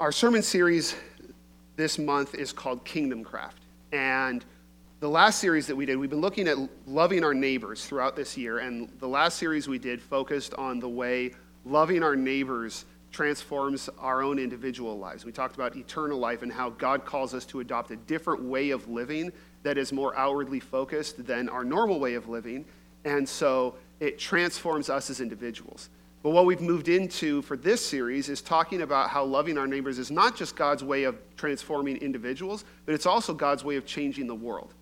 Our sermon series this month is called Kingdom Craft. And the last series that we did, we've been looking at loving our neighbors throughout this year. And the last series we did focused on the way loving our neighbors transforms our own individual lives. We talked about eternal life and how God calls us to adopt a different way of living that is more outwardly focused than our normal way of living. And so it transforms us as individuals. But what we've moved into for this series is talking about how loving our neighbors is not just God's way of transforming individuals, but it's also God's way of changing the world.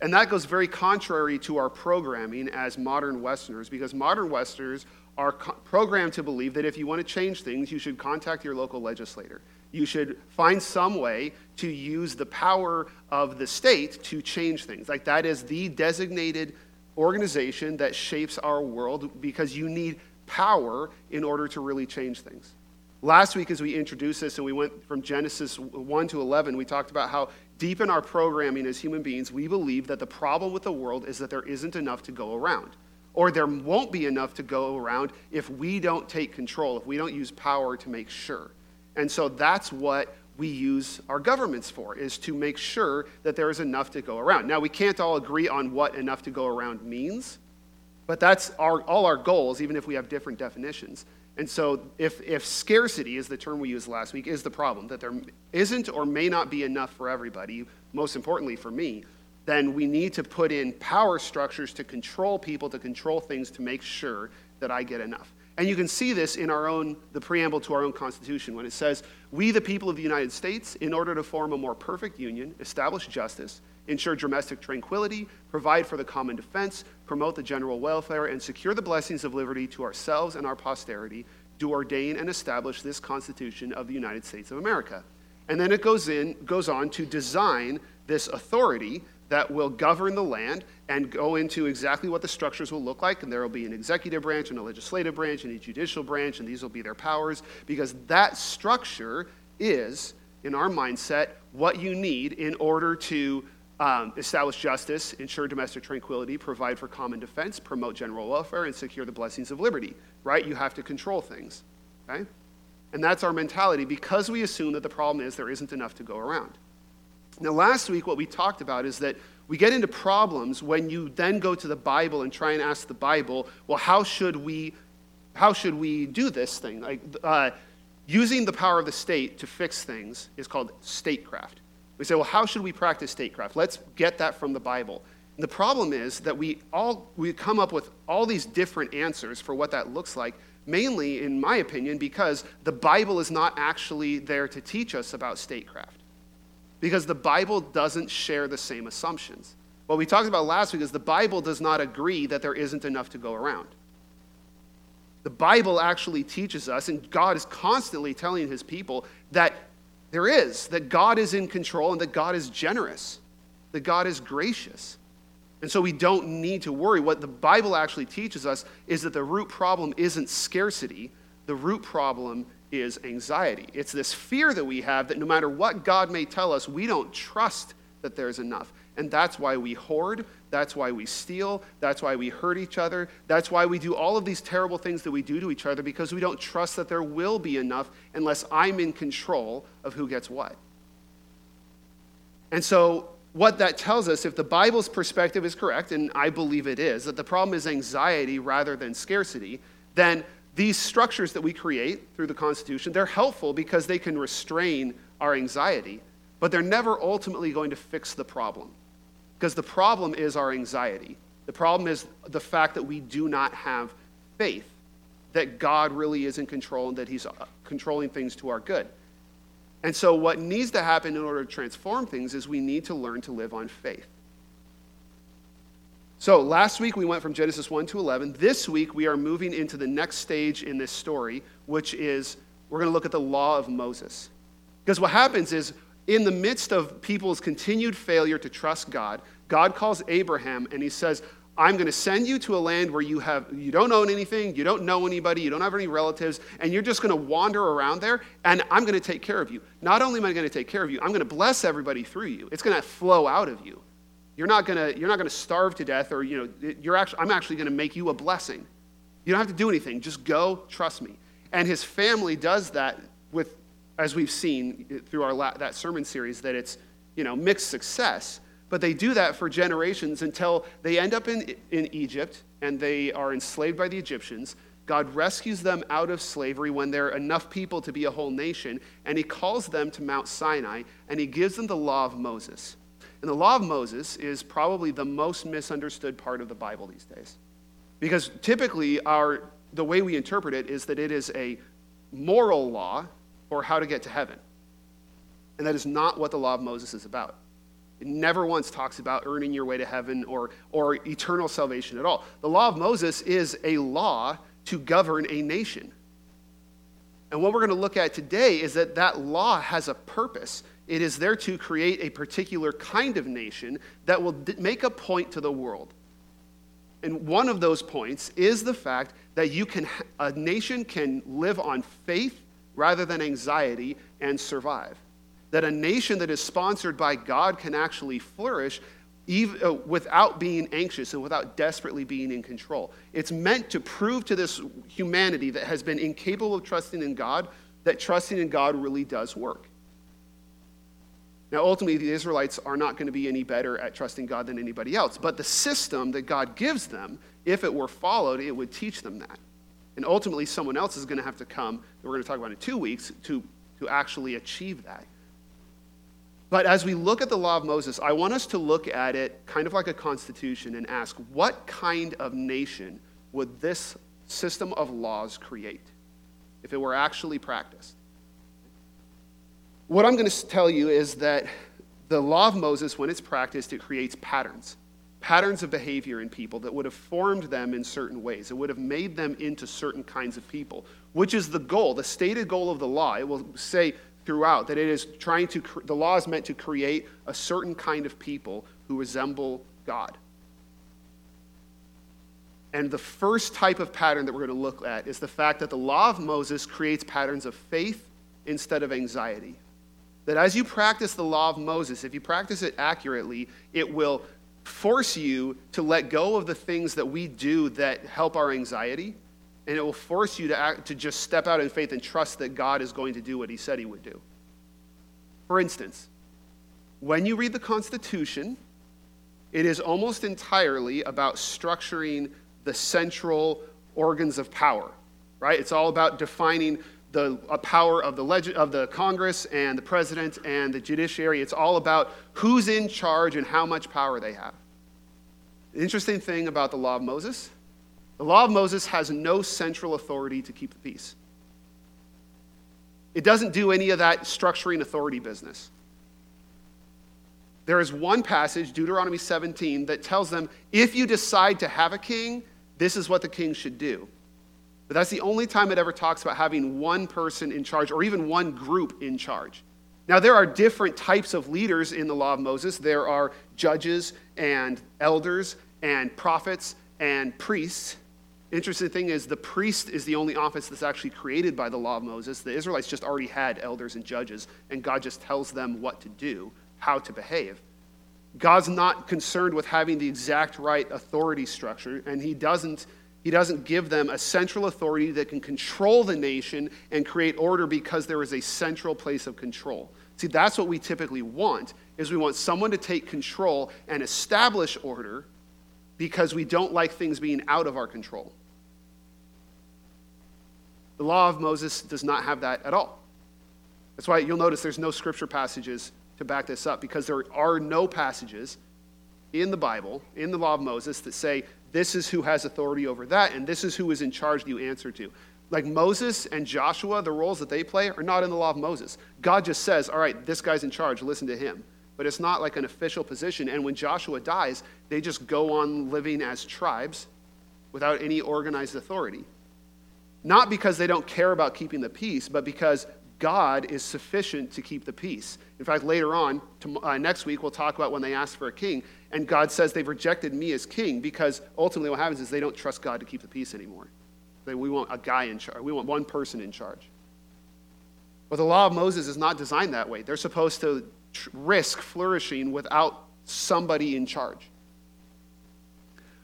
And that goes very contrary to our programming as modern Westerners, because modern Westerners are co- programmed to believe that if you want to change things, you should contact your local legislator. You should find some way to use the power of the state to change things. Like that is the designated organization that shapes our world because you need power in order to really change things. Last week, as we introduced this and we went from Genesis 1 to 11, we talked about how deep in our programming as human beings, we believe that the problem with the world is that there isn't enough to go around. Or there won't be enough to go around if we don't take control, if we don't use power to make sure. And so that's what we use our governments for, is to make sure that there is enough to go around. Now, we can't all agree on what enough to go around means. But that's our, all our goals, even if we have different definitions. And so, if, if scarcity is the term we used last week, is the problem, that there isn't or may not be enough for everybody, most importantly for me, then we need to put in power structures to control people, to control things, to make sure that I get enough. And you can see this in our own, the preamble to our own Constitution when it says, We, the people of the United States, in order to form a more perfect union, establish justice, ensure domestic tranquility, provide for the common defense, promote the general welfare, and secure the blessings of liberty to ourselves and our posterity, do ordain and establish this Constitution of the United States of America. And then it goes in, goes on to design this authority that will govern the land and go into exactly what the structures will look like. And there will be an executive branch and a legislative branch and a judicial branch, and these will be their powers, because that structure is, in our mindset, what you need in order to um, establish justice, ensure domestic tranquility, provide for common defense, promote general welfare, and secure the blessings of liberty, right? You have to control things, okay? And that's our mentality because we assume that the problem is there isn't enough to go around. Now, last week, what we talked about is that we get into problems when you then go to the Bible and try and ask the Bible, well, how should we, how should we do this thing? Like, uh, using the power of the state to fix things is called statecraft. We say, well, how should we practice statecraft? Let's get that from the Bible. And the problem is that we all we come up with all these different answers for what that looks like, mainly, in my opinion, because the Bible is not actually there to teach us about statecraft. Because the Bible doesn't share the same assumptions. What we talked about last week is the Bible does not agree that there isn't enough to go around. The Bible actually teaches us, and God is constantly telling his people that there is, that God is in control and that God is generous, that God is gracious. And so we don't need to worry. What the Bible actually teaches us is that the root problem isn't scarcity, the root problem is anxiety. It's this fear that we have that no matter what God may tell us, we don't trust that there's enough. And that's why we hoard. That's why we steal. That's why we hurt each other. That's why we do all of these terrible things that we do to each other because we don't trust that there will be enough unless I'm in control of who gets what. And so, what that tells us, if the Bible's perspective is correct, and I believe it is, that the problem is anxiety rather than scarcity, then these structures that we create through the Constitution, they're helpful because they can restrain our anxiety, but they're never ultimately going to fix the problem. Because the problem is our anxiety. The problem is the fact that we do not have faith that God really is in control and that He's uh, controlling things to our good. And so, what needs to happen in order to transform things is we need to learn to live on faith. So, last week we went from Genesis 1 to 11. This week we are moving into the next stage in this story, which is we're going to look at the law of Moses. Because what happens is in the midst of people's continued failure to trust God, God calls Abraham and he says, I'm going to send you to a land where you have you don't own anything, you don't know anybody, you don't have any relatives, and you're just going to wander around there, and I'm going to take care of you. Not only am I going to take care of you, I'm going to bless everybody through you. It's going to flow out of you. You're not going to you're not going to starve to death, or you know you're actually I'm actually going to make you a blessing. You don't have to do anything. Just go, trust me. And his family does that with as we've seen through our la- that sermon series, that it's you know mixed success. But they do that for generations until they end up in, in Egypt and they are enslaved by the Egyptians. God rescues them out of slavery when there are enough people to be a whole nation, and He calls them to Mount Sinai and He gives them the law of Moses. And the law of Moses is probably the most misunderstood part of the Bible these days. Because typically, our, the way we interpret it is that it is a moral law for how to get to heaven. And that is not what the law of Moses is about. It never once talks about earning your way to heaven or, or eternal salvation at all. The law of Moses is a law to govern a nation. And what we're going to look at today is that that law has a purpose. It is there to create a particular kind of nation that will make a point to the world. And one of those points is the fact that you can, a nation can live on faith rather than anxiety and survive. That a nation that is sponsored by God can actually flourish even, uh, without being anxious and without desperately being in control. It's meant to prove to this humanity that has been incapable of trusting in God that trusting in God really does work. Now, ultimately, the Israelites are not going to be any better at trusting God than anybody else. But the system that God gives them, if it were followed, it would teach them that. And ultimately, someone else is going to have to come, we're going to talk about in two weeks, to, to actually achieve that. But as we look at the law of Moses, I want us to look at it kind of like a constitution and ask what kind of nation would this system of laws create if it were actually practiced? What I'm going to tell you is that the law of Moses, when it's practiced, it creates patterns patterns of behavior in people that would have formed them in certain ways. It would have made them into certain kinds of people, which is the goal, the stated goal of the law. It will say throughout that it is trying to, the law is meant to create a certain kind of people who resemble God. And the first type of pattern that we're going to look at is the fact that the law of Moses creates patterns of faith instead of anxiety. That as you practice the law of Moses, if you practice it accurately, it will force you to let go of the things that we do that help our anxiety, and it will force you to, act, to just step out in faith and trust that God is going to do what He said He would do. For instance, when you read the Constitution, it is almost entirely about structuring the central organs of power, right? It's all about defining the power of the, leg- of the Congress and the president and the judiciary. It's all about who's in charge and how much power they have. The interesting thing about the law of Moses the law of Moses has no central authority to keep the peace. It doesn't do any of that structuring authority business. There is one passage, Deuteronomy 17, that tells them if you decide to have a king, this is what the king should do. But that's the only time it ever talks about having one person in charge or even one group in charge. Now, there are different types of leaders in the law of Moses. There are judges and elders and prophets and priests. Interesting thing is, the priest is the only office that's actually created by the law of Moses. The Israelites just already had elders and judges, and God just tells them what to do, how to behave. God's not concerned with having the exact right authority structure, and He doesn't he doesn't give them a central authority that can control the nation and create order because there is a central place of control. See, that's what we typically want is we want someone to take control and establish order because we don't like things being out of our control. The law of Moses does not have that at all. That's why you'll notice there's no scripture passages to back this up because there are no passages in the Bible, in the law of Moses, that say this is who has authority over that, and this is who is in charge you answer to. Like Moses and Joshua, the roles that they play are not in the law of Moses. God just says, all right, this guy's in charge, listen to him. But it's not like an official position. And when Joshua dies, they just go on living as tribes without any organized authority. Not because they don't care about keeping the peace, but because God is sufficient to keep the peace. In fact, later on, to, uh, next week, we'll talk about when they asked for a king. And God says they've rejected me as king because ultimately what happens is they don't trust God to keep the peace anymore. They, we want a guy in charge, we want one person in charge. But the law of Moses is not designed that way. They're supposed to tr- risk flourishing without somebody in charge.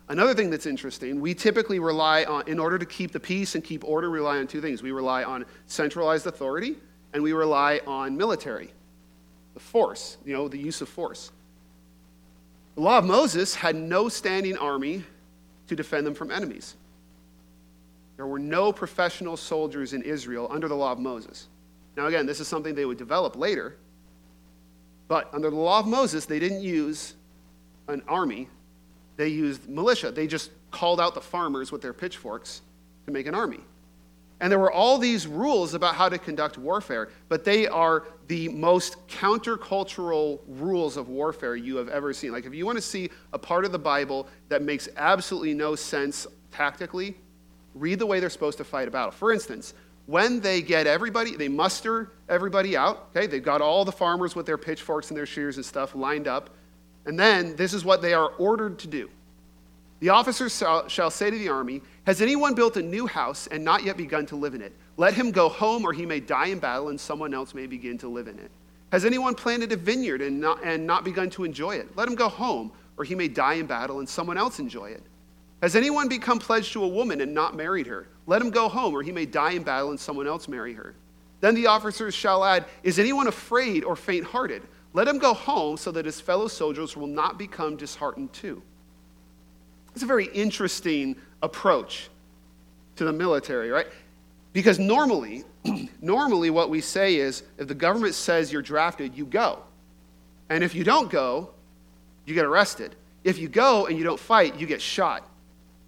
Another thing that's interesting, we typically rely on, in order to keep the peace and keep order, rely on two things. We rely on centralized authority and we rely on military, the force, you know, the use of force. The law of Moses had no standing army to defend them from enemies. There were no professional soldiers in Israel under the law of Moses. Now, again, this is something they would develop later, but under the law of Moses, they didn't use an army, they used militia. They just called out the farmers with their pitchforks to make an army. And there were all these rules about how to conduct warfare, but they are the most countercultural rules of warfare you have ever seen. Like, if you want to see a part of the Bible that makes absolutely no sense tactically, read the way they're supposed to fight a battle. For instance, when they get everybody, they muster everybody out, okay? They've got all the farmers with their pitchforks and their shears and stuff lined up. And then this is what they are ordered to do the officers shall say to the army, Has anyone built a new house and not yet begun to live in it? Let him go home, or he may die in battle, and someone else may begin to live in it. Has anyone planted a vineyard and not, and not begun to enjoy it? Let him go home, or he may die in battle, and someone else enjoy it. Has anyone become pledged to a woman and not married her? Let him go home, or he may die in battle, and someone else marry her. Then the officers shall add, Is anyone afraid or faint hearted? Let him go home, so that his fellow soldiers will not become disheartened too. It's a very interesting approach to the military, right? Because normally, normally what we say is if the government says you're drafted, you go. And if you don't go, you get arrested. If you go and you don't fight, you get shot,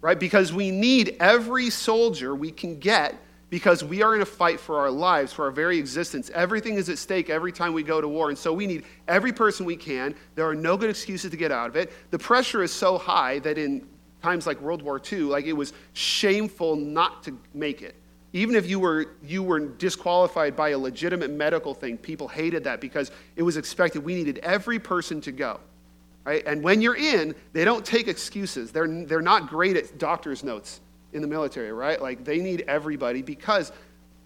right? Because we need every soldier we can get because we are in a fight for our lives, for our very existence. Everything is at stake every time we go to war. And so we need every person we can. There are no good excuses to get out of it. The pressure is so high that in times like World War II, like it was shameful not to make it. Even if you were, you were disqualified by a legitimate medical thing, people hated that because it was expected. We needed every person to go. Right? And when you're in, they don't take excuses. They're, they're not great at doctor's notes in the military, right? Like they need everybody because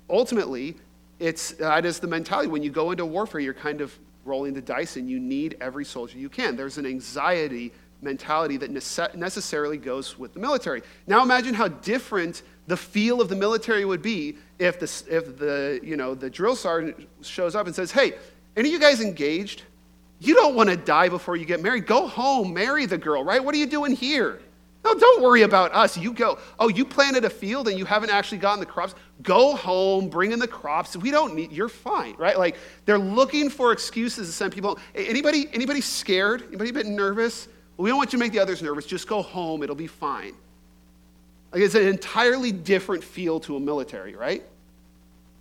ultimately, it's, that is the mentality. When you go into warfare, you're kind of rolling the dice and you need every soldier you can. There's an anxiety mentality that necessarily goes with the military. Now imagine how different the feel of the military would be if the, if the, you know, the drill sergeant shows up and says, hey, any of you guys engaged? You don't want to die before you get married. Go home, marry the girl, right? What are you doing here? No, don't worry about us. You go. Oh, you planted a field and you haven't actually gotten the crops. Go home, bring in the crops. We don't need. You're fine, right? Like they're looking for excuses to send people. Anybody? Anybody scared? Anybody a bit nervous? We don't want you to make the others nervous. Just go home. It'll be fine. Like it's an entirely different feel to a military, right?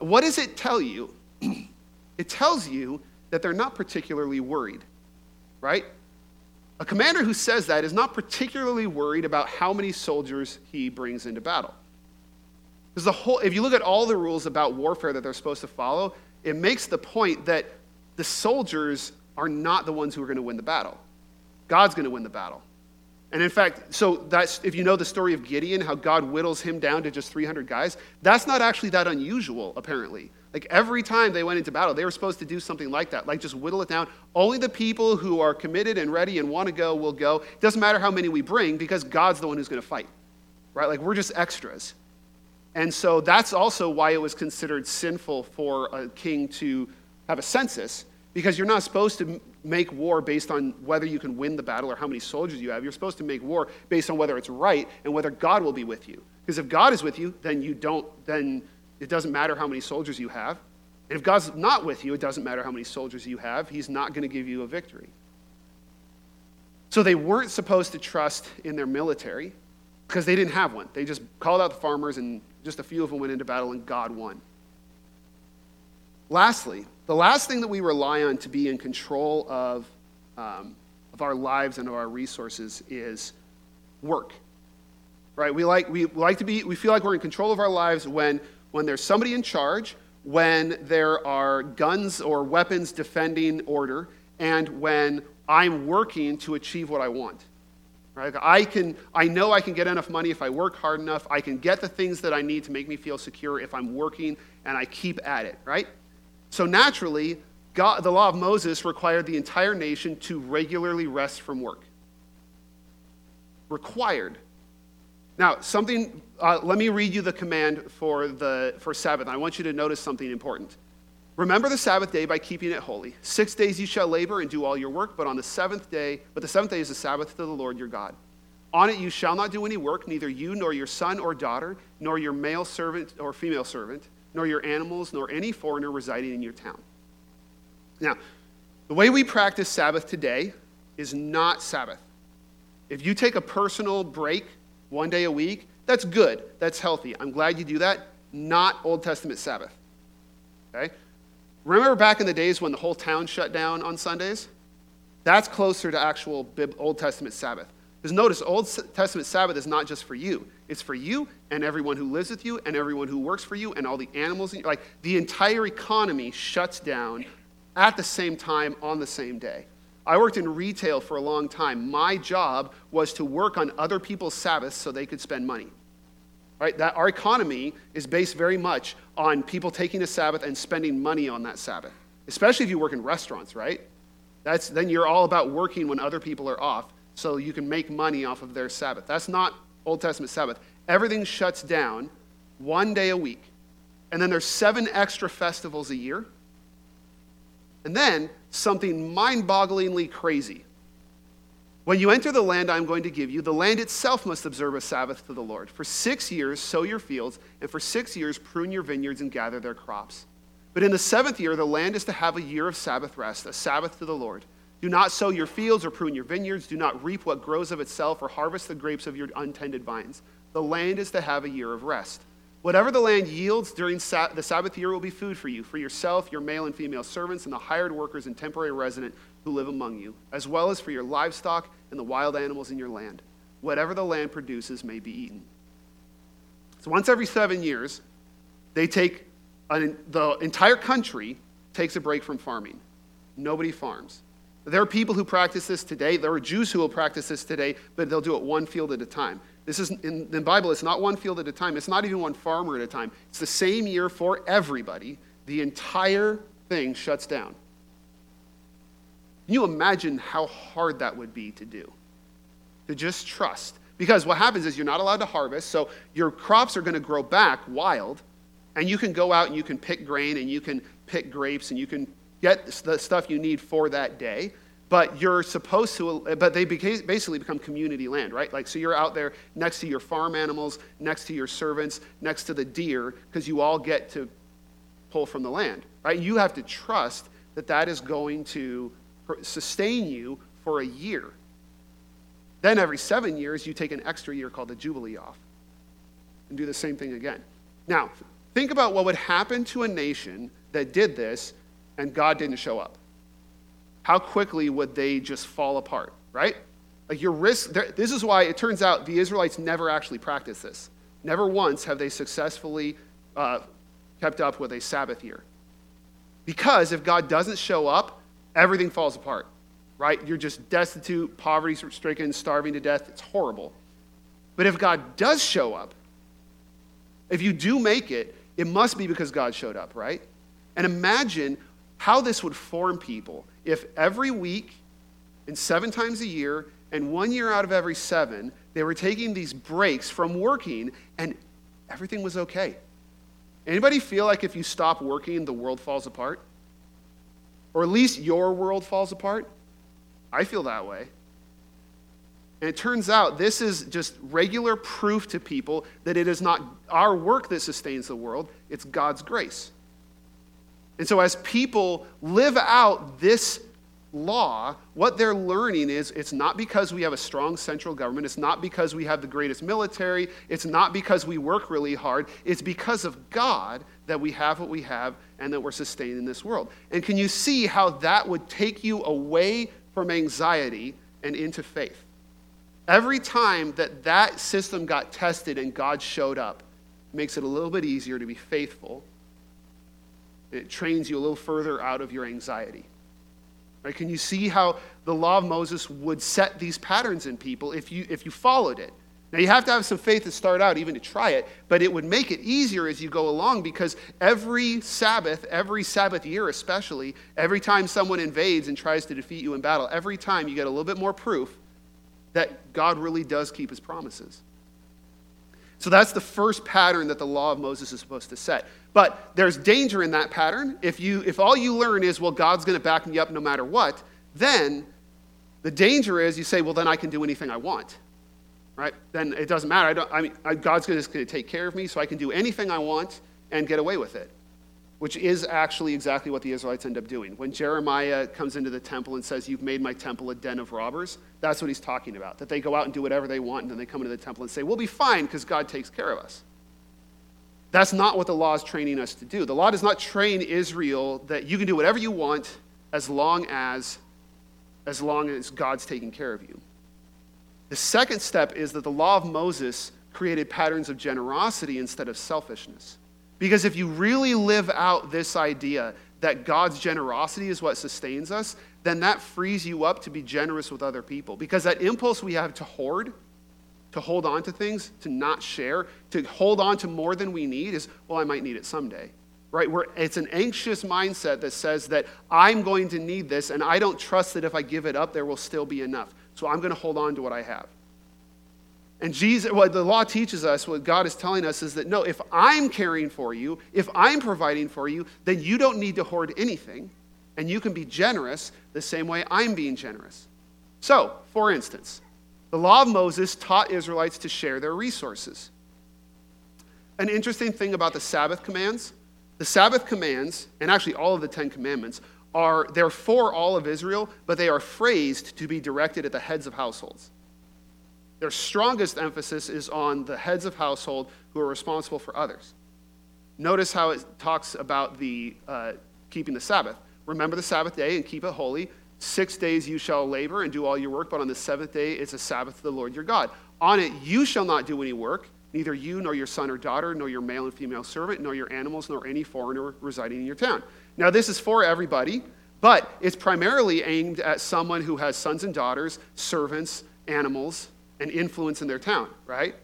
What does it tell you? it tells you that they're not particularly worried, right? A commander who says that is not particularly worried about how many soldiers he brings into battle. Because the whole, if you look at all the rules about warfare that they're supposed to follow, it makes the point that the soldiers are not the ones who are going to win the battle. God's going to win the battle. And in fact, so that's if you know the story of Gideon, how God whittles him down to just 300 guys, that's not actually that unusual, apparently. Like every time they went into battle, they were supposed to do something like that, like just whittle it down. Only the people who are committed and ready and want to go will go. It doesn't matter how many we bring because God's the one who's going to fight, right? Like we're just extras. And so that's also why it was considered sinful for a king to have a census because you're not supposed to make war based on whether you can win the battle or how many soldiers you have. You're supposed to make war based on whether it's right and whether God will be with you. Because if God is with you, then you don't, then it doesn't matter how many soldiers you have. And if God's not with you, it doesn't matter how many soldiers you have. He's not going to give you a victory. So they weren't supposed to trust in their military because they didn't have one. They just called out the farmers, and just a few of them went into battle, and God won. Lastly, the last thing that we rely on to be in control of, um, of our lives and of our resources is work. Right? We like, we like to be, we feel like we're in control of our lives when, when there's somebody in charge, when there are guns or weapons defending order, and when I'm working to achieve what I want. Right? I, can, I know I can get enough money if I work hard enough. I can get the things that I need to make me feel secure if I'm working and I keep at it, right? So naturally, God, the law of Moses required the entire nation to regularly rest from work. Required. Now, something, uh, let me read you the command for, the, for Sabbath. I want you to notice something important. Remember the Sabbath day by keeping it holy. Six days you shall labor and do all your work, but on the seventh day, but the seventh day is the Sabbath to the Lord your God. On it you shall not do any work, neither you nor your son or daughter, nor your male servant or female servant, nor your animals, nor any foreigner residing in your town. Now, the way we practice Sabbath today is not Sabbath. If you take a personal break one day a week, that's good. That's healthy. I'm glad you do that. Not Old Testament Sabbath. Okay? Remember back in the days when the whole town shut down on Sundays? That's closer to actual Old Testament Sabbath. Because notice, Old Testament Sabbath is not just for you. It's for you and everyone who lives with you and everyone who works for you and all the animals. Like the entire economy shuts down at the same time on the same day. I worked in retail for a long time. My job was to work on other people's Sabbaths so they could spend money. Right? That our economy is based very much on people taking a Sabbath and spending money on that Sabbath. Especially if you work in restaurants, right? That's then you're all about working when other people are off so you can make money off of their Sabbath. That's not Old Testament Sabbath. Everything shuts down one day a week. And then there's seven extra festivals a year. And then something mind bogglingly crazy. When you enter the land I'm going to give you, the land itself must observe a Sabbath to the Lord. For six years, sow your fields, and for six years, prune your vineyards and gather their crops. But in the seventh year, the land is to have a year of Sabbath rest, a Sabbath to the Lord. Do not sow your fields or prune your vineyards. Do not reap what grows of itself or harvest the grapes of your untended vines. The land is to have a year of rest. Whatever the land yields during the Sabbath year will be food for you, for yourself, your male and female servants, and the hired workers and temporary resident who live among you, as well as for your livestock and the wild animals in your land. Whatever the land produces may be eaten. So once every seven years, they take an, the entire country takes a break from farming. Nobody farms. There are people who practice this today. There are Jews who will practice this today, but they'll do it one field at a time. This is in the Bible, it's not one field at a time. It's not even one farmer at a time. It's the same year for everybody. The entire thing shuts down. Can you imagine how hard that would be to do? To just trust. Because what happens is you're not allowed to harvest, so your crops are going to grow back wild, and you can go out and you can pick grain and you can pick grapes and you can get the stuff you need for that day but you're supposed to but they basically become community land right? Like so you're out there next to your farm animals next to your servants next to the deer because you all get to pull from the land right? You have to trust that that is going to sustain you for a year. Then every seven years you take an extra year called the jubilee off and do the same thing again. Now think about what would happen to a nation that did this and god didn't show up how quickly would they just fall apart, right? Like your risk, this is why it turns out the Israelites never actually practiced this. Never once have they successfully uh, kept up with a Sabbath year. Because if God doesn't show up, everything falls apart, right? You're just destitute, poverty stricken, starving to death. It's horrible. But if God does show up, if you do make it, it must be because God showed up, right? And imagine how this would form people if every week and seven times a year and one year out of every seven, they were taking these breaks from working and everything was okay. Anybody feel like if you stop working, the world falls apart? Or at least your world falls apart? I feel that way. And it turns out this is just regular proof to people that it is not our work that sustains the world, it's God's grace. And so, as people live out this law, what they're learning is it's not because we have a strong central government, it's not because we have the greatest military, it's not because we work really hard, it's because of God that we have what we have and that we're sustained in this world. And can you see how that would take you away from anxiety and into faith? Every time that that system got tested and God showed up, makes it a little bit easier to be faithful it trains you a little further out of your anxiety. Right? Can you see how the law of Moses would set these patterns in people if you, if you followed it? Now, you have to have some faith to start out, even to try it, but it would make it easier as you go along because every Sabbath, every Sabbath year especially, every time someone invades and tries to defeat you in battle, every time you get a little bit more proof that God really does keep his promises. So that's the first pattern that the law of Moses is supposed to set. But there's danger in that pattern. If, you, if all you learn is, well, God's going to back me up no matter what, then the danger is you say, well, then I can do anything I want. Right? Then it doesn't matter. I don't, I mean, God's going to take care of me, so I can do anything I want and get away with it which is actually exactly what the Israelites end up doing. When Jeremiah comes into the temple and says, You've made my temple a den of robbers, that's what he's talking about. That they go out and do whatever they want, and then they come into the temple and say, We'll be fine because God takes care of us. That's not what the law is training us to do. The law does not train Israel that you can do whatever you want as long as, as long as God's taking care of you. The second step is that the law of Moses created patterns of generosity instead of selfishness. Because if you really live out this idea that God's generosity is what sustains us, then that frees you up to be generous with other people. Because that impulse we have to hoard, to hold on to things, to not share, to hold on to more than we need is, well, I might need it someday. Right? Where it's an anxious mindset that says that I'm going to need this, and I don't trust that if I give it up, there will still be enough. So I'm going to hold on to what I have. And Jesus, what the law teaches us, what God is telling us is that no, if I'm caring for you, if I'm providing for you, then you don't need to hoard anything, and you can be generous the same way I'm being generous. So, for instance, the law of Moses taught Israelites to share their resources. An interesting thing about the Sabbath commands the Sabbath commands, and actually all of the Ten Commandments, are they're for all of Israel, but they are phrased to be directed at the heads of households. Their strongest emphasis is on the heads of household who are responsible for others. Notice how it talks about the uh, keeping the Sabbath. Remember the Sabbath day and keep it holy. Six days you shall labor and do all your work, but on the seventh day it's a Sabbath to the Lord your God. On it you shall not do any work, neither you nor your son or daughter, nor your male and female servant, nor your animals, nor any foreigner residing in your town. Now, this is for everybody, but it's primarily aimed at someone who has sons and daughters, servants, animals, and influence in their town, right?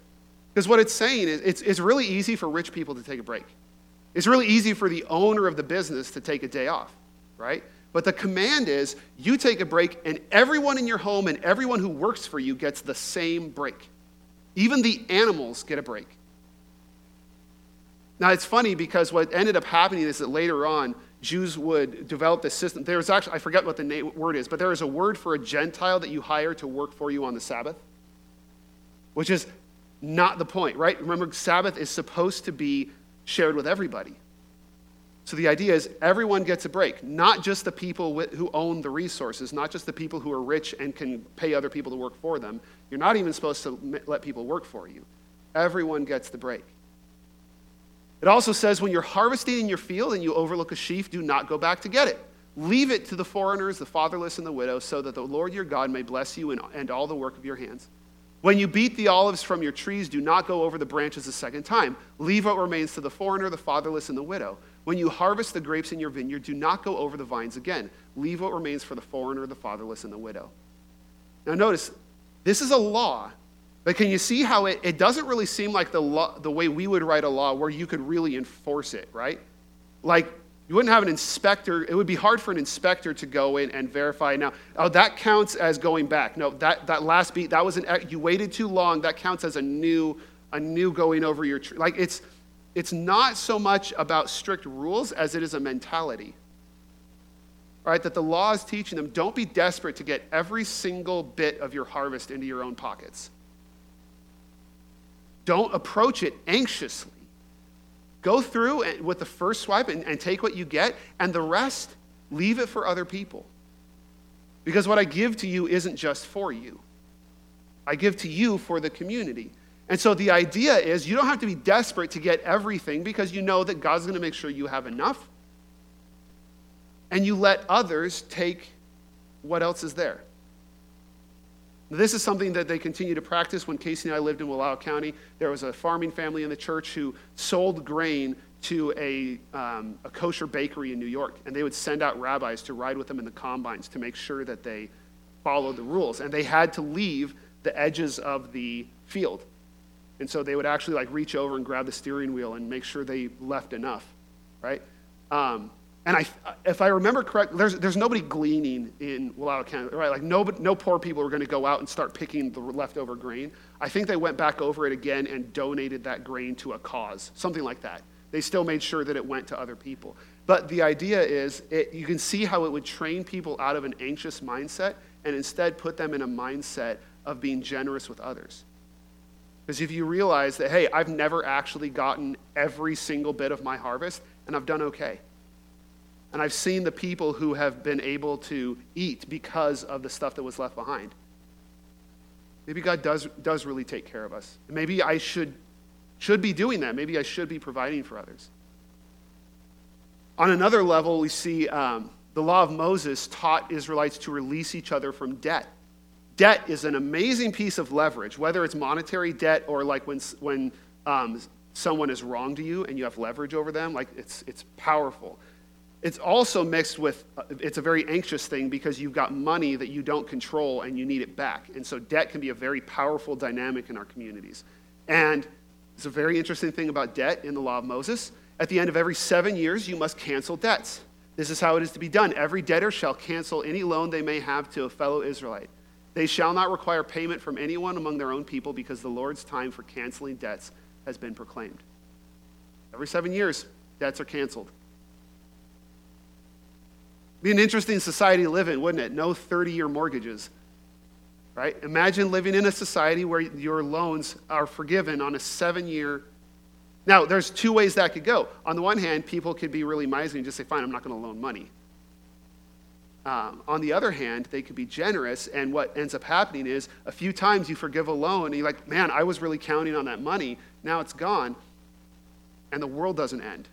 Because what it's saying is it's, it's really easy for rich people to take a break. It's really easy for the owner of the business to take a day off, right? But the command is you take a break, and everyone in your home and everyone who works for you gets the same break. Even the animals get a break. Now, it's funny because what ended up happening is that later on, Jews would develop this system. There was actually, I forget what the name, word is, but there is a word for a Gentile that you hire to work for you on the Sabbath which is not the point, right? Remember, Sabbath is supposed to be shared with everybody. So the idea is everyone gets a break, not just the people who own the resources, not just the people who are rich and can pay other people to work for them. You're not even supposed to let people work for you. Everyone gets the break. It also says when you're harvesting in your field and you overlook a sheaf, do not go back to get it. Leave it to the foreigners, the fatherless, and the widow, so that the Lord your God may bless you and all the work of your hands. When you beat the olives from your trees, do not go over the branches a second time. Leave what remains to the foreigner, the fatherless, and the widow. When you harvest the grapes in your vineyard, do not go over the vines again. Leave what remains for the foreigner, the fatherless, and the widow. Now, notice, this is a law, but can you see how it, it doesn't really seem like the, law, the way we would write a law where you could really enforce it, right? Like, you wouldn't have an inspector. It would be hard for an inspector to go in and verify. Now, oh, that counts as going back. No, that, that last beat, that was an, you waited too long. That counts as a new, a new going over your, tree. like it's, it's not so much about strict rules as it is a mentality. Right? That the law is teaching them don't be desperate to get every single bit of your harvest into your own pockets. Don't approach it anxiously. Go through with the first swipe and, and take what you get, and the rest, leave it for other people. Because what I give to you isn't just for you, I give to you for the community. And so the idea is you don't have to be desperate to get everything because you know that God's going to make sure you have enough. And you let others take what else is there. This is something that they continue to practice. When Casey and I lived in Wallowa County, there was a farming family in the church who sold grain to a, um, a kosher bakery in New York. And they would send out rabbis to ride with them in the combines to make sure that they followed the rules. And they had to leave the edges of the field. And so they would actually like reach over and grab the steering wheel and make sure they left enough, right? Um, and I, if I remember correctly, there's, there's nobody gleaning in Wallowa County, right? Like no, no poor people are going to go out and start picking the leftover grain. I think they went back over it again and donated that grain to a cause, something like that. They still made sure that it went to other people. But the idea is it, you can see how it would train people out of an anxious mindset and instead put them in a mindset of being generous with others. Because if you realize that, hey, I've never actually gotten every single bit of my harvest and I've done okay. And I've seen the people who have been able to eat because of the stuff that was left behind. Maybe God does, does really take care of us. Maybe I should, should be doing that. Maybe I should be providing for others. On another level, we see um, the law of Moses taught Israelites to release each other from debt. Debt is an amazing piece of leverage, whether it's monetary debt or like when, when um, someone has wronged you and you have leverage over them, like it's, it's powerful. It's also mixed with, uh, it's a very anxious thing because you've got money that you don't control and you need it back. And so debt can be a very powerful dynamic in our communities. And it's a very interesting thing about debt in the law of Moses. At the end of every seven years, you must cancel debts. This is how it is to be done. Every debtor shall cancel any loan they may have to a fellow Israelite. They shall not require payment from anyone among their own people because the Lord's time for canceling debts has been proclaimed. Every seven years, debts are canceled. Be an interesting society to live in, wouldn't it? No 30 year mortgages. Right? Imagine living in a society where your loans are forgiven on a seven year. Now, there's two ways that could go. On the one hand, people could be really miserly and just say, fine, I'm not going to loan money. Um, on the other hand, they could be generous, and what ends up happening is a few times you forgive a loan, and you're like, man, I was really counting on that money. Now it's gone, and the world doesn't end.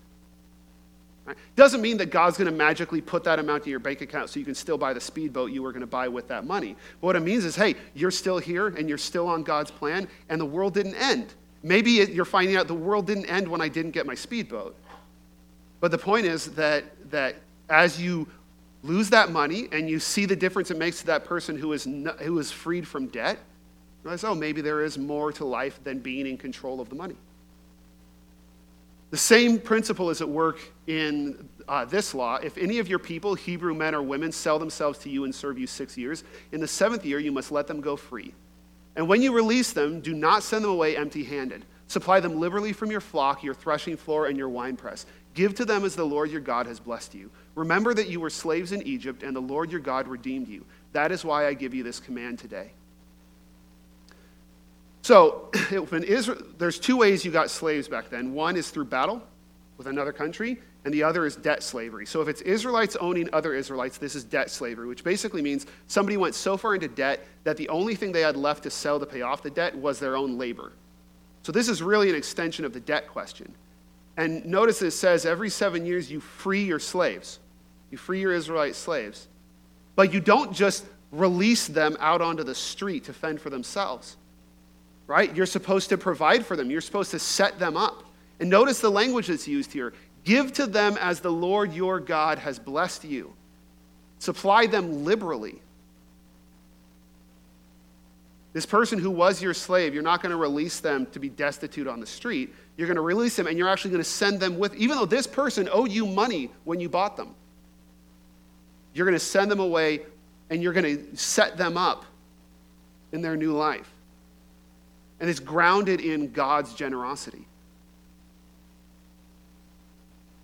Right? Doesn't mean that God's going to magically put that amount in your bank account so you can still buy the speedboat you were going to buy with that money. But what it means is, hey, you're still here and you're still on God's plan, and the world didn't end. Maybe you're finding out the world didn't end when I didn't get my speedboat. But the point is that, that as you lose that money and you see the difference it makes to that person who is, no, who is freed from debt, realize, oh, maybe there is more to life than being in control of the money. The same principle is at work in uh, this law. If any of your people, Hebrew men or women, sell themselves to you and serve you six years, in the seventh year you must let them go free. And when you release them, do not send them away empty handed. Supply them liberally from your flock, your threshing floor, and your winepress. Give to them as the Lord your God has blessed you. Remember that you were slaves in Egypt, and the Lord your God redeemed you. That is why I give you this command today. So, Israel, there's two ways you got slaves back then. One is through battle with another country, and the other is debt slavery. So, if it's Israelites owning other Israelites, this is debt slavery, which basically means somebody went so far into debt that the only thing they had left to sell to pay off the debt was their own labor. So, this is really an extension of the debt question. And notice it says every seven years you free your slaves, you free your Israelite slaves. But you don't just release them out onto the street to fend for themselves right? You're supposed to provide for them, you're supposed to set them up. And notice the language that's used here give to them as the Lord your God has blessed you, supply them liberally. This person who was your slave, you're not going to release them to be destitute on the street. You're going to release them and you're actually going to send them with, even though this person owed you money when you bought them. You're going to send them away and you're going to set them up in their new life and it's grounded in God's generosity.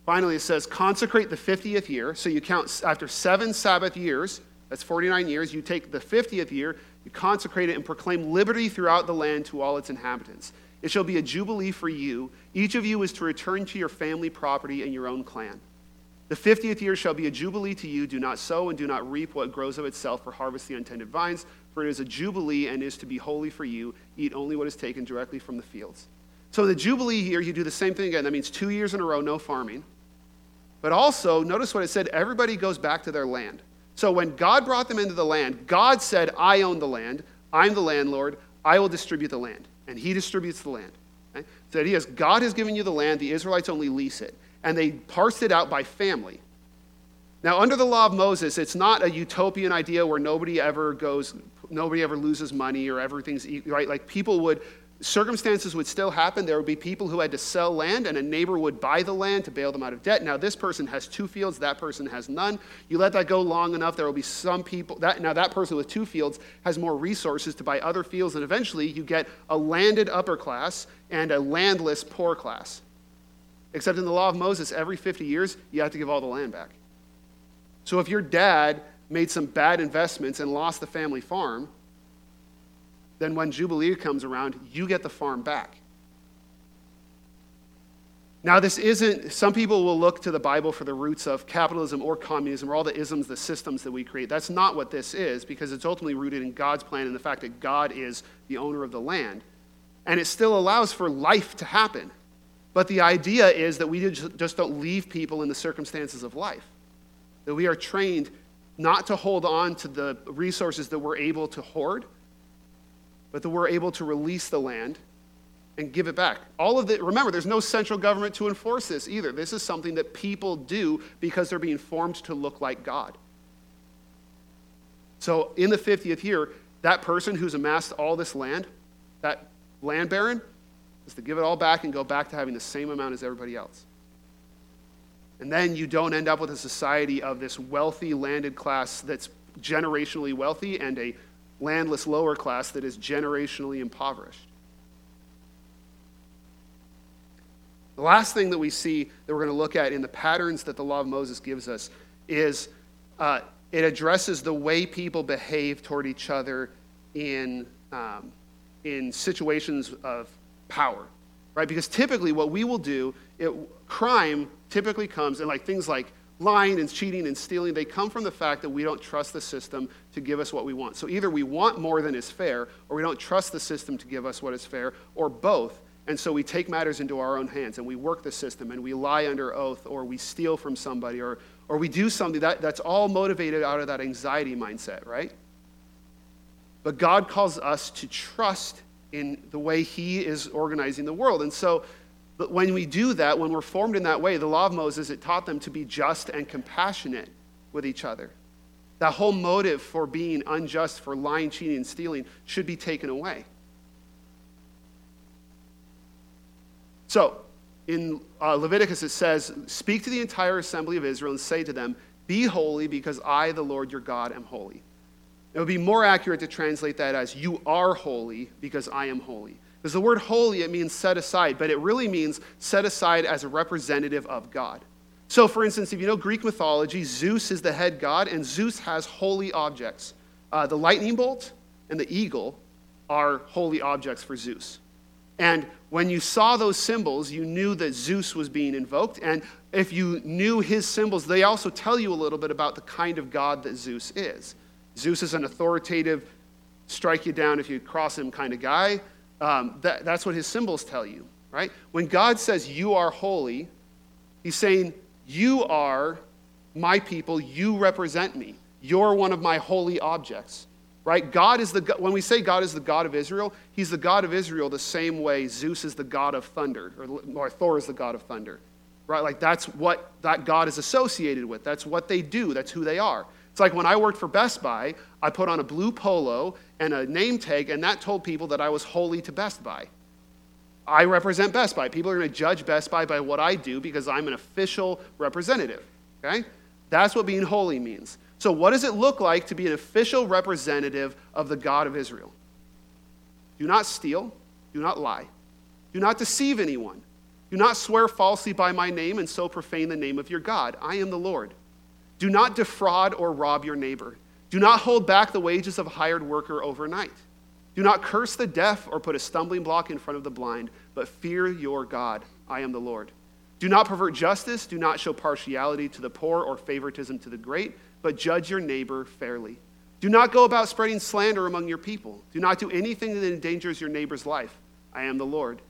Finally, it says, consecrate the 50th year. So you count after seven Sabbath years, that's 49 years, you take the 50th year, you consecrate it, and proclaim liberty throughout the land to all its inhabitants. It shall be a jubilee for you. Each of you is to return to your family property and your own clan. The 50th year shall be a jubilee to you. Do not sow and do not reap what grows of itself, or harvest the untended vines for it is a jubilee and is to be holy for you. Eat only what is taken directly from the fields. So, the jubilee here, you do the same thing again. That means two years in a row, no farming. But also, notice what it said everybody goes back to their land. So, when God brought them into the land, God said, I own the land, I'm the landlord, I will distribute the land. And He distributes the land. Okay? So, the idea is God has given you the land, the Israelites only lease it. And they parsed it out by family. Now, under the law of Moses, it's not a utopian idea where nobody ever goes, nobody ever loses money or everything's right. Like people would, circumstances would still happen. There would be people who had to sell land, and a neighbor would buy the land to bail them out of debt. Now, this person has two fields, that person has none. You let that go long enough, there will be some people. That, now, that person with two fields has more resources to buy other fields, and eventually you get a landed upper class and a landless poor class. Except in the law of Moses, every 50 years, you have to give all the land back. So if your dad made some bad investments and lost the family farm, then when Jubilee comes around, you get the farm back. Now, this isn't, some people will look to the Bible for the roots of capitalism or communism or all the isms, the systems that we create. That's not what this is because it's ultimately rooted in God's plan and the fact that God is the owner of the land. And it still allows for life to happen. But the idea is that we just don't leave people in the circumstances of life, that we are trained not to hold on to the resources that we're able to hoard, but that we're able to release the land and give it back. All of the, remember, there's no central government to enforce this either. This is something that people do because they're being formed to look like God. So in the 50th year, that person who's amassed all this land, that land baron, is to give it all back and go back to having the same amount as everybody else. And then you don't end up with a society of this wealthy landed class that's generationally wealthy and a landless lower class that is generationally impoverished. The last thing that we see that we're going to look at in the patterns that the law of Moses gives us is uh, it addresses the way people behave toward each other in, um, in situations of power, right? Because typically what we will do, it, crime typically comes, and like things like lying and cheating and stealing, they come from the fact that we don't trust the system to give us what we want. So either we want more than is fair, or we don't trust the system to give us what is fair, or both. And so we take matters into our own hands and we work the system and we lie under oath or we steal from somebody or, or we do something that, that's all motivated out of that anxiety mindset, right? But God calls us to trust in the way He is organizing the world. And so when we do that, when we're formed in that way, the law of Moses, it taught them to be just and compassionate with each other. That whole motive for being unjust, for lying, cheating, and stealing should be taken away. So, in uh, Leviticus, it says, Speak to the entire assembly of Israel and say to them, Be holy, because I, the Lord your God, am holy. It would be more accurate to translate that as, You are holy, because I am holy. Because the word holy, it means set aside, but it really means set aside as a representative of God. So, for instance, if you know Greek mythology, Zeus is the head god, and Zeus has holy objects. Uh, the lightning bolt and the eagle are holy objects for Zeus. And when you saw those symbols, you knew that Zeus was being invoked. And if you knew his symbols, they also tell you a little bit about the kind of God that Zeus is. Zeus is an authoritative, strike you down if you cross him kind of guy. Um, that, that's what his symbols tell you, right? When God says, You are holy, he's saying, You are my people, you represent me. You're one of my holy objects right? God is the when we say God is the God of Israel, He's the God of Israel the same way Zeus is the God of thunder, or, or Thor is the God of thunder, right? Like that's what that God is associated with. That's what they do. That's who they are. It's like when I worked for Best Buy, I put on a blue polo and a name tag, and that told people that I was holy to Best Buy. I represent Best Buy. People are going to judge Best Buy by what I do because I'm an official representative. Okay? That's what being holy means. So, what does it look like to be an official representative of the God of Israel? Do not steal, do not lie, do not deceive anyone, do not swear falsely by my name and so profane the name of your God. I am the Lord. Do not defraud or rob your neighbor. Do not hold back the wages of a hired worker overnight. Do not curse the deaf or put a stumbling block in front of the blind, but fear your God. I am the Lord. Do not pervert justice. Do not show partiality to the poor or favoritism to the great but judge your neighbor fairly. Do not go about spreading slander among your people. Do not do anything that endangers your neighbor's life. I am the Lord.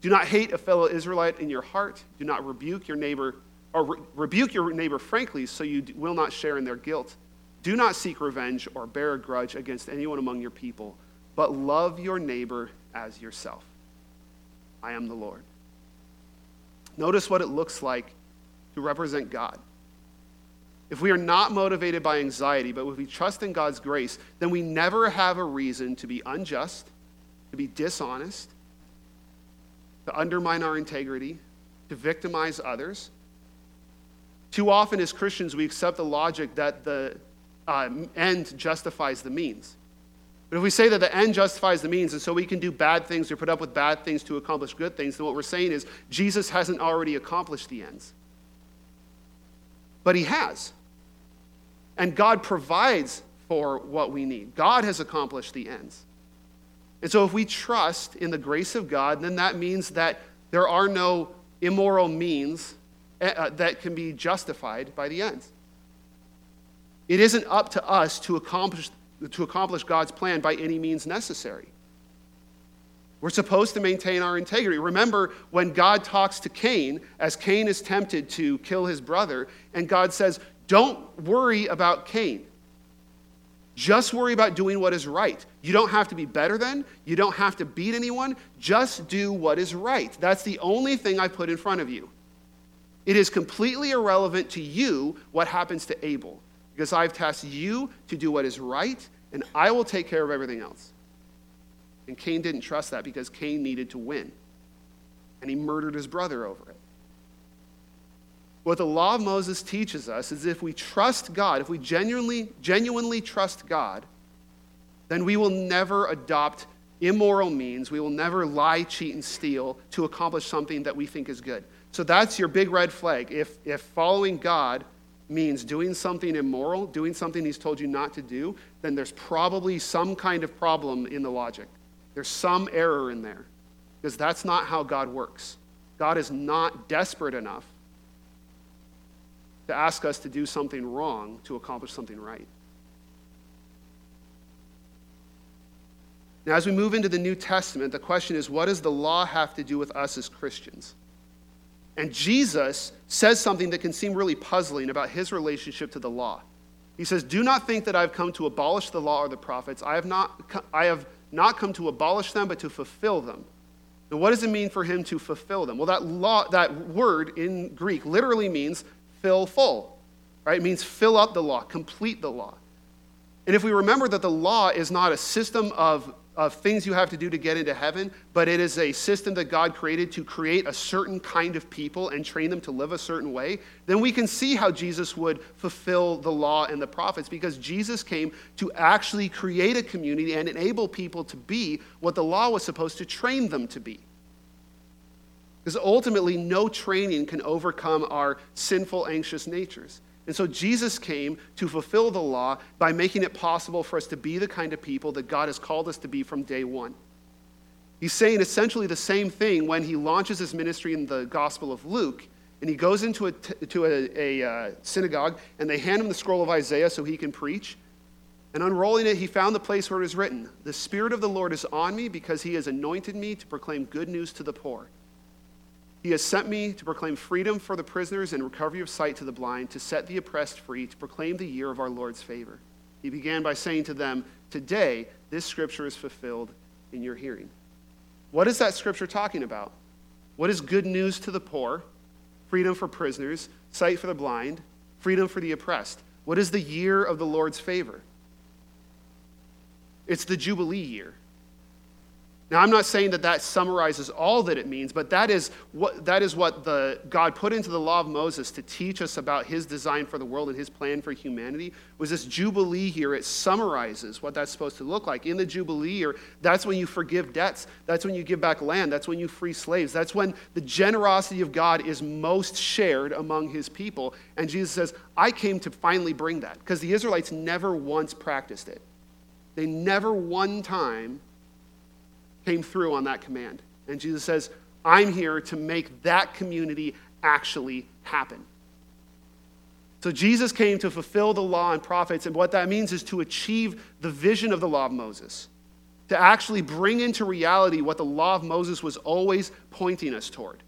Do not hate a fellow Israelite in your heart. Do not rebuke your neighbor or re- rebuke your neighbor frankly so you will not share in their guilt. Do not seek revenge or bear a grudge against anyone among your people, but love your neighbor as yourself. I am the Lord. Notice what it looks like to represent God. If we are not motivated by anxiety, but if we trust in God's grace, then we never have a reason to be unjust, to be dishonest, to undermine our integrity, to victimize others. Too often, as Christians, we accept the logic that the uh, end justifies the means. But if we say that the end justifies the means, and so we can do bad things or put up with bad things to accomplish good things, then what we're saying is Jesus hasn't already accomplished the ends. But he has. And God provides for what we need. God has accomplished the ends. And so if we trust in the grace of God, then that means that there are no immoral means uh, that can be justified by the ends. It isn't up to us to accomplish, to accomplish God's plan by any means necessary. We're supposed to maintain our integrity. Remember when God talks to Cain, as Cain is tempted to kill his brother, and God says, Don't worry about Cain. Just worry about doing what is right. You don't have to be better than, you don't have to beat anyone. Just do what is right. That's the only thing I put in front of you. It is completely irrelevant to you what happens to Abel because I've tasked you to do what is right, and I will take care of everything else. And Cain didn't trust that because Cain needed to win. And he murdered his brother over it. What the law of Moses teaches us is if we trust God, if we genuinely, genuinely trust God, then we will never adopt immoral means. We will never lie, cheat, and steal to accomplish something that we think is good. So that's your big red flag. If, if following God means doing something immoral, doing something he's told you not to do, then there's probably some kind of problem in the logic. There's some error in there because that's not how God works. God is not desperate enough to ask us to do something wrong to accomplish something right. Now, as we move into the New Testament, the question is what does the law have to do with us as Christians? And Jesus says something that can seem really puzzling about his relationship to the law. He says, Do not think that I've come to abolish the law or the prophets. I have not, I have not come to abolish them, but to fulfill them. Now, what does it mean for him to fulfill them? Well, that, law, that word in Greek literally means fill full, right? It means fill up the law, complete the law. And if we remember that the law is not a system of of things you have to do to get into heaven, but it is a system that God created to create a certain kind of people and train them to live a certain way, then we can see how Jesus would fulfill the law and the prophets because Jesus came to actually create a community and enable people to be what the law was supposed to train them to be. Because ultimately, no training can overcome our sinful, anxious natures. And so Jesus came to fulfill the law by making it possible for us to be the kind of people that God has called us to be from day one. He's saying essentially the same thing when he launches his ministry in the Gospel of Luke. And he goes into a, to a, a uh, synagogue, and they hand him the scroll of Isaiah so he can preach. And unrolling it, he found the place where it is written The Spirit of the Lord is on me because he has anointed me to proclaim good news to the poor. He has sent me to proclaim freedom for the prisoners and recovery of sight to the blind, to set the oppressed free, to proclaim the year of our Lord's favor. He began by saying to them, Today, this scripture is fulfilled in your hearing. What is that scripture talking about? What is good news to the poor, freedom for prisoners, sight for the blind, freedom for the oppressed? What is the year of the Lord's favor? It's the Jubilee year. Now, I'm not saying that that summarizes all that it means, but that is what, that is what the, God put into the law of Moses to teach us about his design for the world and his plan for humanity. Was this Jubilee here? It summarizes what that's supposed to look like. In the Jubilee year, that's when you forgive debts. That's when you give back land. That's when you free slaves. That's when the generosity of God is most shared among his people. And Jesus says, I came to finally bring that because the Israelites never once practiced it. They never one time came through on that command. And Jesus says, I'm here to make that community actually happen. So Jesus came to fulfill the law and prophets, and what that means is to achieve the vision of the law of Moses, to actually bring into reality what the law of Moses was always pointing us toward.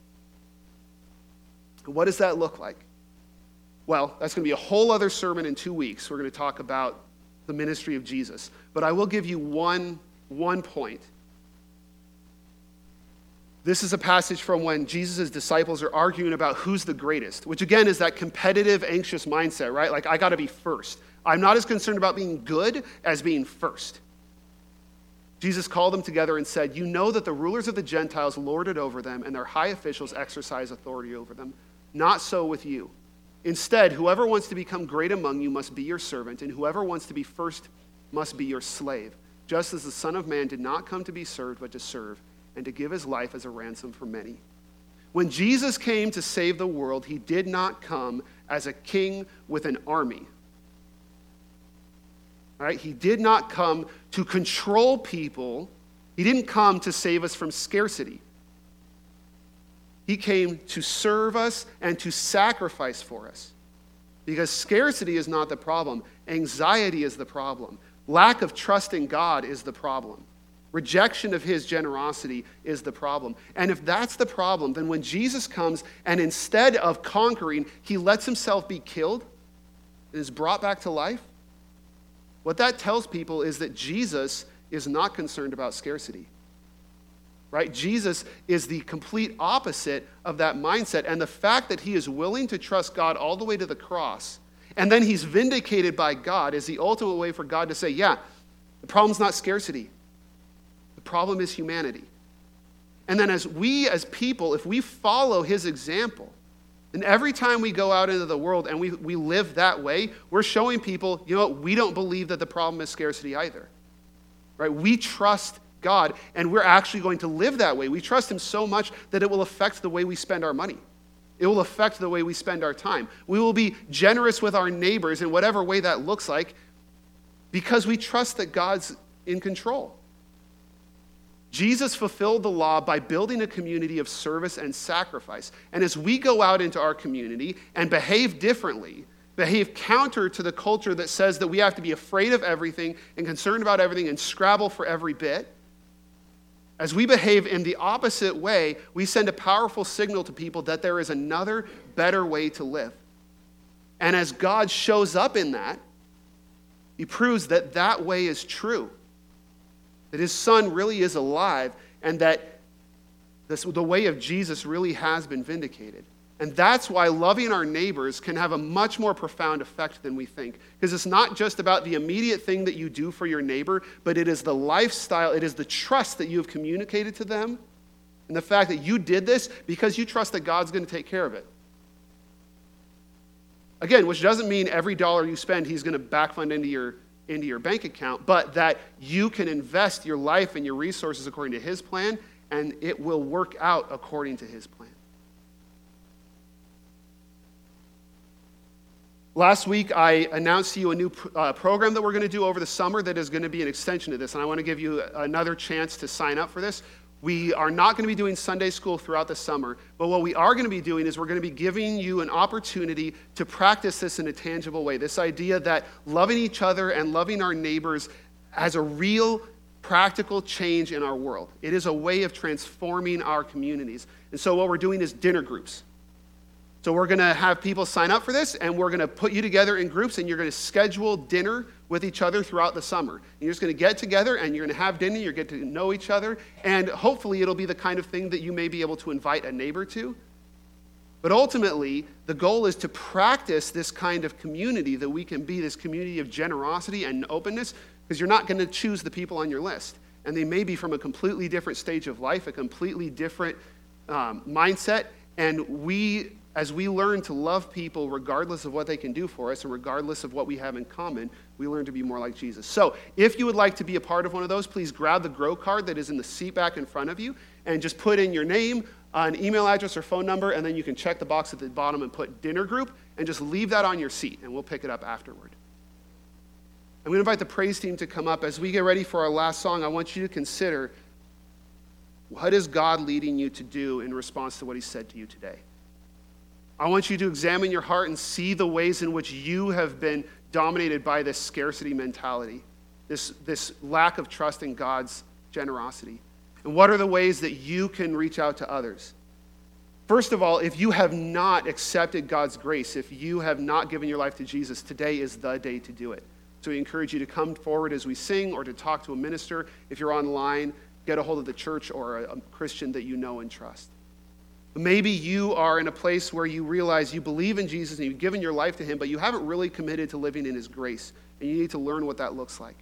What does that look like? Well, that's going to be a whole other sermon in two weeks. We're going to talk about the ministry of Jesus. But I will give you one, one point this is a passage from when Jesus' disciples are arguing about who's the greatest, which again is that competitive, anxious mindset, right? Like, I got to be first. I'm not as concerned about being good as being first. Jesus called them together and said, You know that the rulers of the Gentiles lord it over them, and their high officials exercise authority over them. Not so with you. Instead, whoever wants to become great among you must be your servant, and whoever wants to be first must be your slave just as the Son of Man did not come to be served, but to serve, and to give his life as a ransom for many. When Jesus came to save the world, he did not come as a king with an army. All right? He did not come to control people. He didn't come to save us from scarcity. He came to serve us and to sacrifice for us. Because scarcity is not the problem, anxiety is the problem. Lack of trust in God is the problem. Rejection of his generosity is the problem. And if that's the problem, then when Jesus comes and instead of conquering, he lets himself be killed and is brought back to life, what that tells people is that Jesus is not concerned about scarcity. Right? Jesus is the complete opposite of that mindset. And the fact that he is willing to trust God all the way to the cross, and then he's vindicated by God, is the ultimate way for God to say, yeah, the problem's not scarcity. The problem is humanity. And then, as we as people, if we follow his example, and every time we go out into the world and we, we live that way, we're showing people, you know what, we don't believe that the problem is scarcity either. Right? We trust God, and we're actually going to live that way. We trust Him so much that it will affect the way we spend our money. It will affect the way we spend our time. We will be generous with our neighbors in whatever way that looks like because we trust that God's in control. Jesus fulfilled the law by building a community of service and sacrifice. And as we go out into our community and behave differently, behave counter to the culture that says that we have to be afraid of everything and concerned about everything and scrabble for every bit, as we behave in the opposite way, we send a powerful signal to people that there is another, better way to live. And as God shows up in that, he proves that that way is true that his son really is alive and that this, the way of Jesus really has been vindicated. And that's why loving our neighbors can have a much more profound effect than we think. Because it's not just about the immediate thing that you do for your neighbor, but it is the lifestyle, it is the trust that you have communicated to them, and the fact that you did this because you trust that God's going to take care of it. Again, which doesn't mean every dollar you spend, He's going to backfund into your into your bank account, but that you can invest your life and your resources according to His plan, and it will work out according to His plan. Last week, I announced to you a new uh, program that we're going to do over the summer that is going to be an extension of this, and I want to give you another chance to sign up for this. We are not going to be doing Sunday school throughout the summer, but what we are going to be doing is we're going to be giving you an opportunity to practice this in a tangible way. This idea that loving each other and loving our neighbors has a real practical change in our world. It is a way of transforming our communities. And so, what we're doing is dinner groups. So, we're going to have people sign up for this, and we're going to put you together in groups, and you're going to schedule dinner with each other throughout the summer. You're just going to get together, and you're going to have dinner, you're going to get to know each other, and hopefully, it'll be the kind of thing that you may be able to invite a neighbor to. But ultimately, the goal is to practice this kind of community that we can be this community of generosity and openness, because you're not going to choose the people on your list. And they may be from a completely different stage of life, a completely different um, mindset, and we as we learn to love people regardless of what they can do for us and regardless of what we have in common, we learn to be more like Jesus. So, if you would like to be a part of one of those, please grab the Grow card that is in the seat back in front of you and just put in your name, uh, an email address or phone number, and then you can check the box at the bottom and put dinner group and just leave that on your seat and we'll pick it up afterward. I'm going to invite the praise team to come up. As we get ready for our last song, I want you to consider what is God leading you to do in response to what He said to you today? I want you to examine your heart and see the ways in which you have been dominated by this scarcity mentality, this, this lack of trust in God's generosity. And what are the ways that you can reach out to others? First of all, if you have not accepted God's grace, if you have not given your life to Jesus, today is the day to do it. So we encourage you to come forward as we sing or to talk to a minister. If you're online, get a hold of the church or a, a Christian that you know and trust. Maybe you are in a place where you realize you believe in Jesus and you've given your life to Him, but you haven't really committed to living in His grace, and you need to learn what that looks like.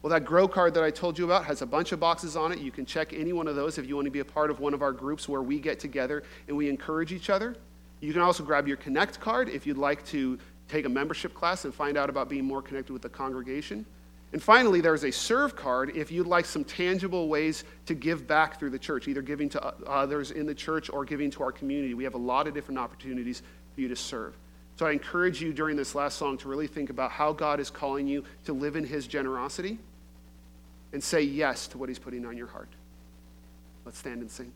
Well, that Grow card that I told you about has a bunch of boxes on it. You can check any one of those if you want to be a part of one of our groups where we get together and we encourage each other. You can also grab your Connect card if you'd like to take a membership class and find out about being more connected with the congregation. And finally, there's a serve card if you'd like some tangible ways to give back through the church, either giving to others in the church or giving to our community. We have a lot of different opportunities for you to serve. So I encourage you during this last song to really think about how God is calling you to live in his generosity and say yes to what he's putting on your heart. Let's stand and sing.